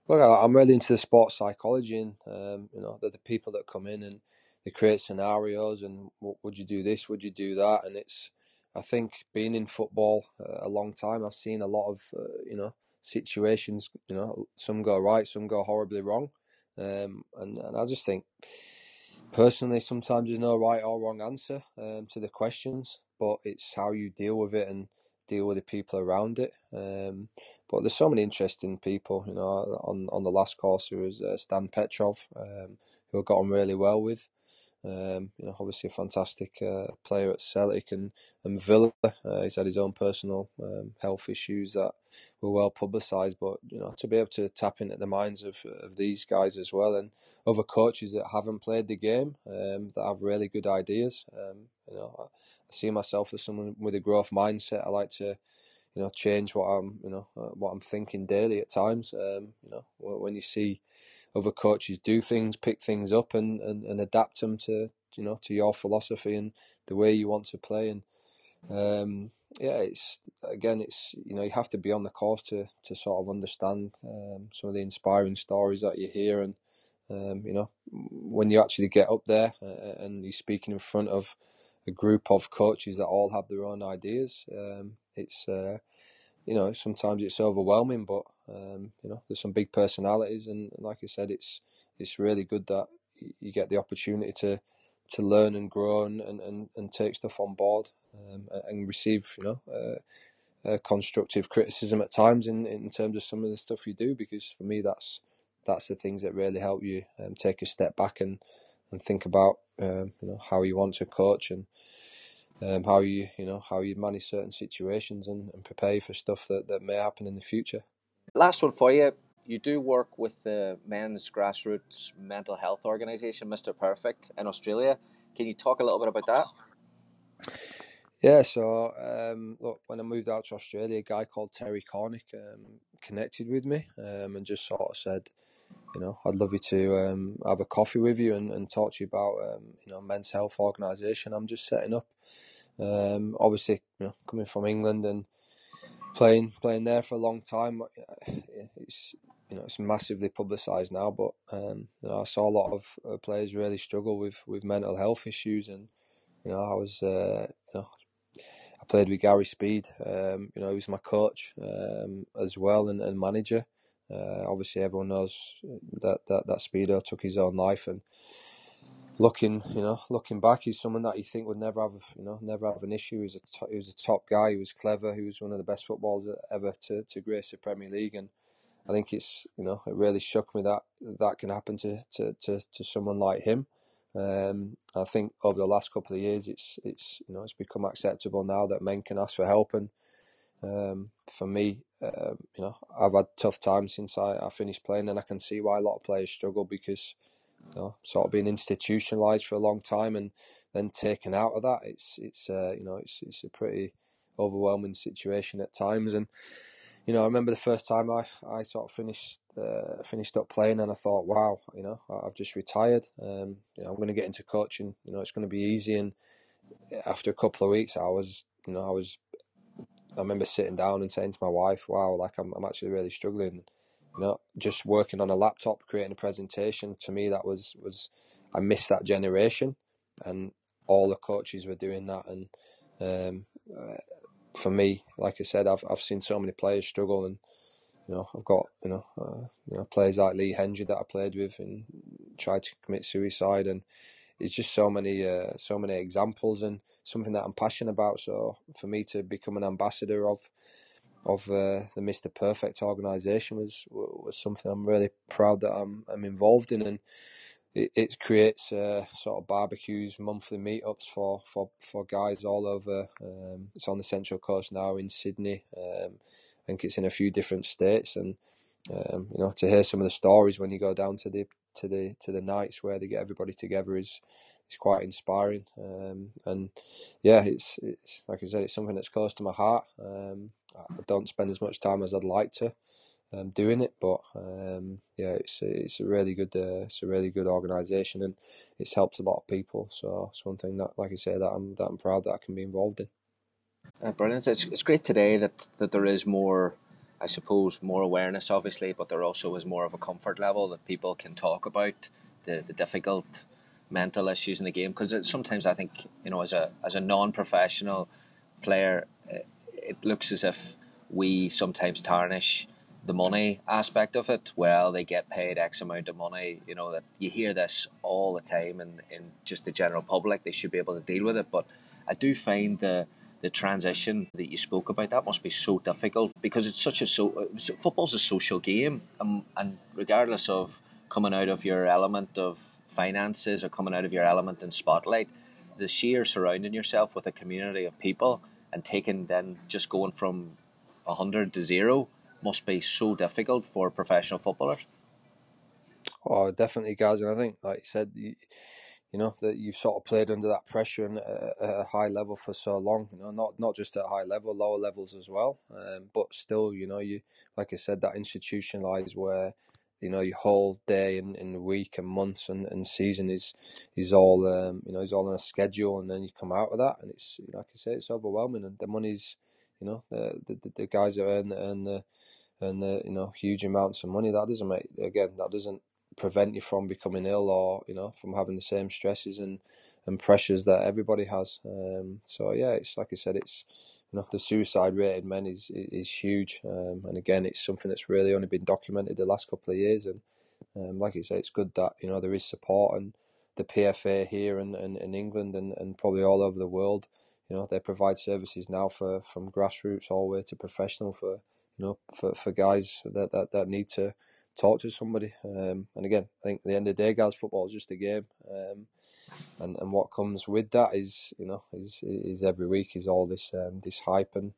Look, I'm really into the sports psychology, and um, you know, the, the people that come in and they create scenarios, and what would you do this? Would you do that? And it's, I think, being in football uh, a long time, I've seen a lot of, uh, you know, situations. You know, some go right, some go horribly wrong, um, and and I just think, personally, sometimes there's no right or wrong answer um, to the questions, but it's how you deal with it and deal with the people around it. Um, but there's so many interesting people, you know. On on the last course, there was uh, Stan Petrov, um, who I got on really well with. Um, you know, obviously a fantastic uh, player at Celtic and and Villa. Uh, he's had his own personal um, health issues that were well publicised, but you know, to be able to tap into the minds of of these guys as well and other coaches that haven't played the game um, that have really good ideas. Um, you know, I, see myself as someone with a growth mindset. I like to you know change what I'm you know uh, what I'm thinking daily at times. Um, you know when you see other coaches do things, pick things up, and, and, and adapt them to you know to your philosophy and the way you want to play. And um, yeah, it's again, it's you know you have to be on the course to to sort of understand um, some of the inspiring stories that you hear, and um, you know when you actually get up there uh, and you're speaking in front of a group of coaches that all have their own ideas. Um, it's uh, you know sometimes it's overwhelming, but um, you know there's some big personalities, and like I said, it's it's really good that you get the opportunity to to learn and grow and, and, and, and take stuff on board um, and receive you know uh, uh, constructive criticism at times in, in terms of some of the stuff you do because for me that's that's the things that really help you um, take a step back and and think about um, you know how you want to coach and um, how you you know how you manage certain situations and, and prepare for stuff that, that may happen in the future. Last one for you. You do work with the men's grassroots mental health organisation, Mr. Perfect, in Australia. Can you talk a little bit about that? Yeah, so um, look, when I moved out to Australia, a guy called Terry Cornick um, connected with me um, and just sort of said, you know, I'd love you to um, have a coffee with you and, and talk to you about, um, you know, men's health organisation I'm just setting up. Um, obviously, you know, coming from England and playing playing there for a long time, it's you know it's massively publicised now. But um, you know, I saw a lot of uh, players really struggle with with mental health issues, and you know, I was uh, you know I played with Gary Speed. Um, you know, he was my coach um, as well and, and manager. Uh, obviously, everyone knows that, that that Speedo took his own life, and looking, you know, looking back, he's someone that you think would never have, you know, never have an issue. He was a to- he was a top guy. He was clever. He was one of the best footballers ever to to grace the Premier League, and I think it's you know it really shook me that that can happen to to to, to someone like him. Um, I think over the last couple of years, it's it's you know it's become acceptable now that men can ask for help, and um, for me, um, you know, I've had tough times since I, I finished playing, and I can see why a lot of players struggle because you know, sort of being institutionalized for a long time and then taken out of that. It's it's uh, you know it's it's a pretty overwhelming situation at times, and you know I remember the first time I, I sort of finished uh, finished up playing, and I thought, wow, you know I've just retired. Um, you know I'm going to get into coaching. You know it's going to be easy, and after a couple of weeks, I was you know I was I remember sitting down and saying to my wife, "Wow, like I'm, I'm actually really struggling." You know, just working on a laptop, creating a presentation. To me, that was was I missed that generation, and all the coaches were doing that. And um, uh, for me, like I said, I've I've seen so many players struggle, and you know, I've got you know, uh, you know, players like Lee Hendrie that I played with and tried to commit suicide, and it's just so many uh, so many examples and something that I'm passionate about. So for me to become an ambassador of of uh, the Mr. Perfect organisation was was something I'm really proud that I'm I'm involved in, and it, it creates uh, sort of barbecues, monthly meetups for for for guys all over. Um, it's on the Central Coast now in Sydney. Um, I think it's in a few different states, and um, you know, to hear some of the stories when you go down to the to the to the nights where they get everybody together is is quite inspiring. Um, and yeah, it's it's like I said, it's something that's close to my heart. Um, I don't spend as much time as I'd like to um, doing it, but um, yeah, it's it's a really good uh, it's a really good organisation, and it's helped a lot of people. So it's one thing that, like I say, that I'm that I'm proud that I can be involved in. Uh, brilliant! It's it's great today that that there is more. I suppose more awareness, obviously, but there also is more of a comfort level that people can talk about the, the difficult mental issues in the game. Because sometimes I think you know, as a as a non professional player, it, it looks as if we sometimes tarnish the money aspect of it. Well, they get paid X amount of money. You know that you hear this all the time, and in just the general public, they should be able to deal with it. But I do find the the transition that you spoke about that must be so difficult because it's such a so football's a social game, um, and regardless of coming out of your element of finances or coming out of your element in spotlight, the sheer surrounding yourself with a community of people and taking then just going from hundred to zero must be so difficult for professional footballers. Oh, definitely, guys, and I think, like you said, you, you know that you've sort of played under that pressure and at a high level for so long. You know, not not just at high level, lower levels as well. Um, but still, you know, you like I said, that institutionalized where you know your whole day and, and week and months and, and season is is all um, you know is all on a schedule, and then you come out of that, and it's like I say, it's overwhelming, and the money's you know the the, the guys that earn earn the and the you know huge amounts of money that doesn't make again that doesn't prevent you from becoming ill or you know from having the same stresses and and pressures that everybody has. Um, so yeah it's like I said it's you know the suicide rate in men is is huge um, and again it's something that's really only been documented the last couple of years and um, like I say it's good that you know there is support and the PFA here and in, in England and, and probably all over the world you know they provide services now for from grassroots all the way to professional for you know for, for guys that, that, that need to talk to somebody. Um, and again, I think at the end of the day, guys, football is just a game. Um, and, and what comes with that is, you know, is is every week is all this um, this hype and,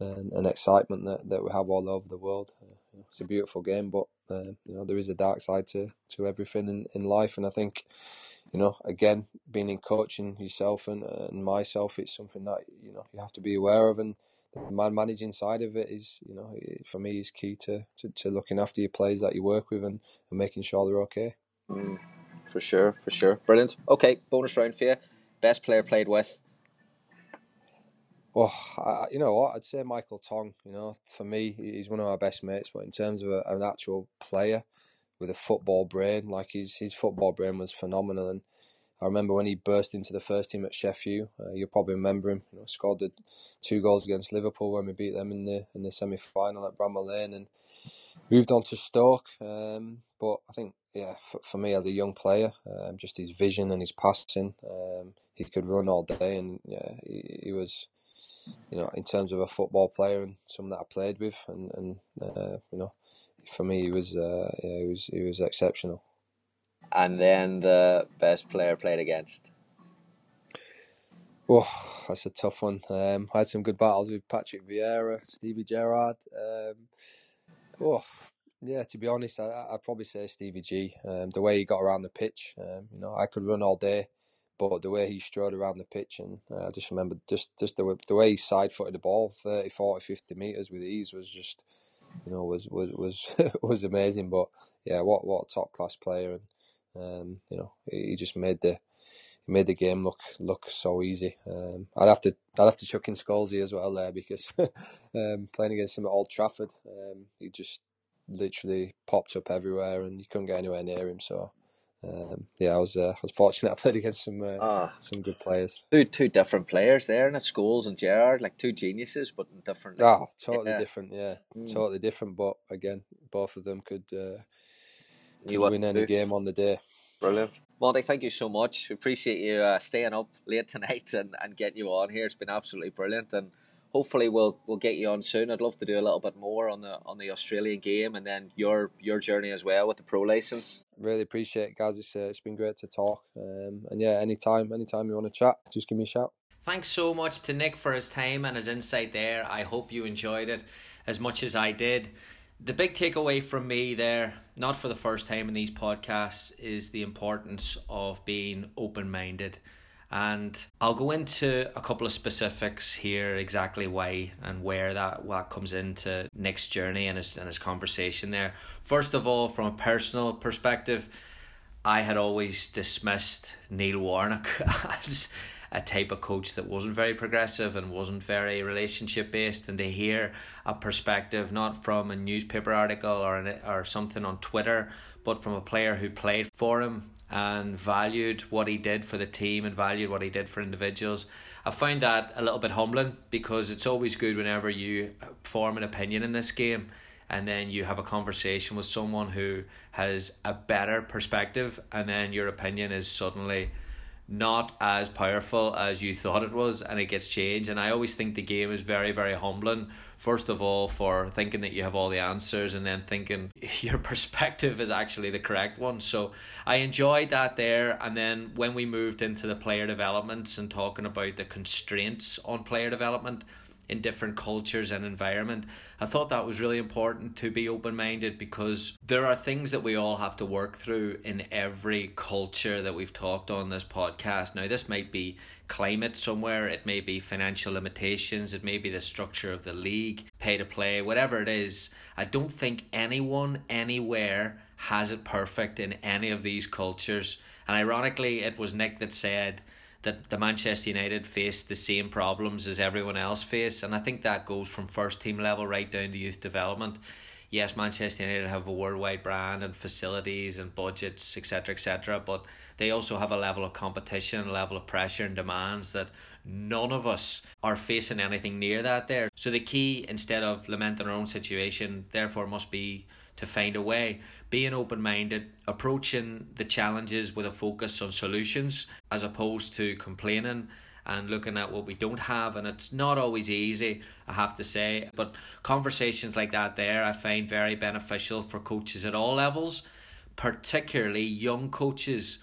and, and excitement that, that we have all over the world. Uh, it's a beautiful game, but uh, you know there is a dark side to, to everything in, in life, and I think, you know, again, being in coaching yourself and, and myself, it's something that you know you have to be aware of and the man managing side of it is, you know, for me is key to, to, to looking after your players that you work with and, and making sure they're okay. Mm, for sure, for sure. Brilliant. Okay, bonus round for you. Best player played with? Oh, I, you know what? I'd say Michael Tonge. You know, for me, he's one of my best mates. But in terms of a, an actual player with a football brain, like his his football brain was phenomenal. And I remember when he burst into the first team at Sheffield. Uh, you'll probably remember him. You know, scored the two goals against Liverpool when we beat them in the in the semi final at Bramall Lane, and moved on to Stoke. Um, but I think, yeah, for, for, me as a young player, um, just his vision and his passing, um, he could run all day, and yeah, he, he, was, you know, in terms of a football player and someone that I played with, and and uh, you know, for me, he was, uh, yeah, he was he was exceptional and then the best player played against? Oh, that's a tough one. Um, I had some good battles with Patrick Vieira, Stevie Gerrard. Um, oh, yeah. To be honest, I, would probably say Stevie G. Um, the way he got around the pitch, um, you know, I could run all day, but the way he strode around the pitch, and uh, I just remember just just the the way he side footed the ball 30, 40, 50 meters with ease was just, you know, was was was was amazing. But yeah, what what a top class player and um, you know, he just made the he made the game look look so easy. Um, I'd have to I'd have to chuck in Scholesy as well there because um, playing against him at Old Trafford, um, he just literally popped up everywhere and you couldn't get anywhere near him. So um, yeah, I was uh, I was fortunate. I played against some uh, ah, some good players. Two two different players there, and Scholes and Gerrard, like two geniuses, but in different. Oh, totally yeah. different. Yeah, mm. totally different. But again, both of them could. Uh, you win any game on the day. Brilliant. Monty, thank you so much. We Appreciate you uh, staying up late tonight and, and getting you on here. It's been absolutely brilliant, and hopefully we'll we'll get you on soon. I'd love to do a little bit more on the on the Australian game and then your your journey as well with the pro license. Really appreciate it, guys. It's, uh, it's been great to talk, um, and yeah, anytime anytime you want to chat, just give me a shout. Thanks so much to Nick for his time and his insight there. I hope you enjoyed it as much as I did. The big takeaway from me there, not for the first time in these podcasts, is the importance of being open minded. And I'll go into a couple of specifics here, exactly why and where that what comes into Nick's journey and his and his conversation there. First of all, from a personal perspective, I had always dismissed Neil Warnock as a type of coach that wasn't very progressive and wasn't very relationship based and to hear a perspective not from a newspaper article or an, or something on Twitter but from a player who played for him and valued what he did for the team and valued what he did for individuals. I find that a little bit humbling because it's always good whenever you form an opinion in this game and then you have a conversation with someone who has a better perspective and then your opinion is suddenly not as powerful as you thought it was and it gets changed and I always think the game is very very humbling first of all for thinking that you have all the answers and then thinking your perspective is actually the correct one. So I enjoyed that there. And then when we moved into the player developments and talking about the constraints on player development in different cultures and environment. I thought that was really important to be open minded because there are things that we all have to work through in every culture that we've talked on this podcast. Now, this might be climate somewhere, it may be financial limitations, it may be the structure of the league, pay to play, whatever it is. I don't think anyone anywhere has it perfect in any of these cultures. And ironically, it was Nick that said that the Manchester United face the same problems as everyone else face, and I think that goes from first team level right down to youth development. Yes, Manchester United have a worldwide brand and facilities and budgets, etc., etc., but they also have a level of competition, a level of pressure and demands that none of us are facing anything near that there. So the key, instead of lamenting our own situation, therefore must be to find a way. Being open minded, approaching the challenges with a focus on solutions as opposed to complaining and looking at what we don't have. And it's not always easy, I have to say. But conversations like that there I find very beneficial for coaches at all levels, particularly young coaches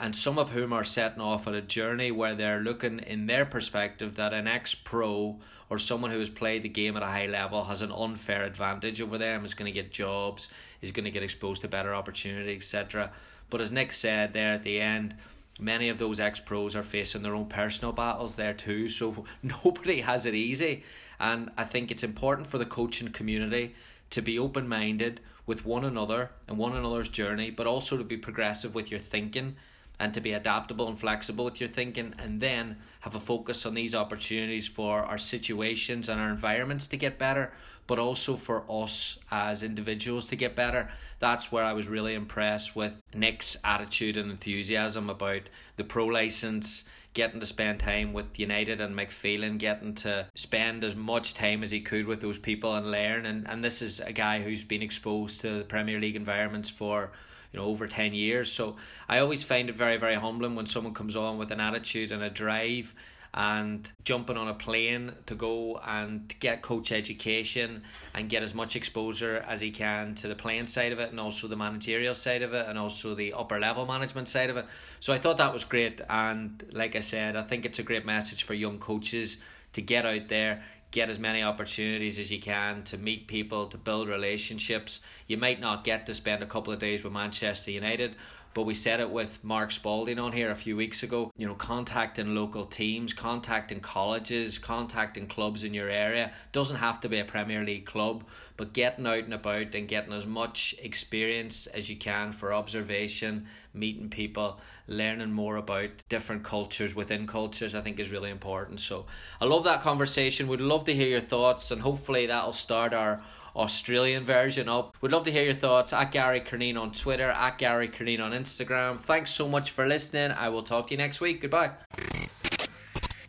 and some of whom are setting off on a journey where they're looking in their perspective that an ex pro or someone who has played the game at a high level has an unfair advantage over them, is going to get jobs, is going to get exposed to better opportunity, etc. But as Nick said there at the end, many of those ex pros are facing their own personal battles there too, so nobody has it easy. And I think it's important for the coaching community to be open minded with one another and one another's journey, but also to be progressive with your thinking and to be adaptable and flexible with your thinking and then have a focus on these opportunities for our situations and our environments to get better but also for us as individuals to get better that's where i was really impressed with nick's attitude and enthusiasm about the pro license getting to spend time with United and Mike Phelan, getting to spend as much time as he could with those people and learn. And, and this is a guy who's been exposed to the Premier League environments for you know over 10 years so i always find it very very humbling when someone comes on with an attitude and a drive and jumping on a plane to go and get coach education and get as much exposure as he can to the playing side of it and also the managerial side of it and also the upper level management side of it. So I thought that was great and like I said, I think it's a great message for young coaches to get out there, get as many opportunities as you can to meet people, to build relationships. You might not get to spend a couple of days with Manchester United, but we said it with Mark Spalding on here a few weeks ago. You know, contacting local teams, contacting colleges, contacting clubs in your area. Doesn't have to be a Premier League club, but getting out and about and getting as much experience as you can for observation, meeting people, learning more about different cultures within cultures, I think is really important. So I love that conversation. We'd love to hear your thoughts, and hopefully that'll start our Australian version up. We'd love to hear your thoughts at Gary Curneen on Twitter, at Gary Curneen on Instagram. Thanks so much for listening. I will talk to you next week. Goodbye.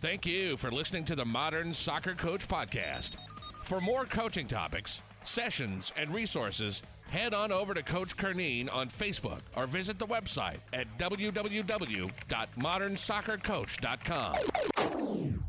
Thank you for listening to the Modern Soccer Coach Podcast. For more coaching topics, sessions, and resources, head on over to Coach Curneen on Facebook or visit the website at www.modernsoccercoach.com.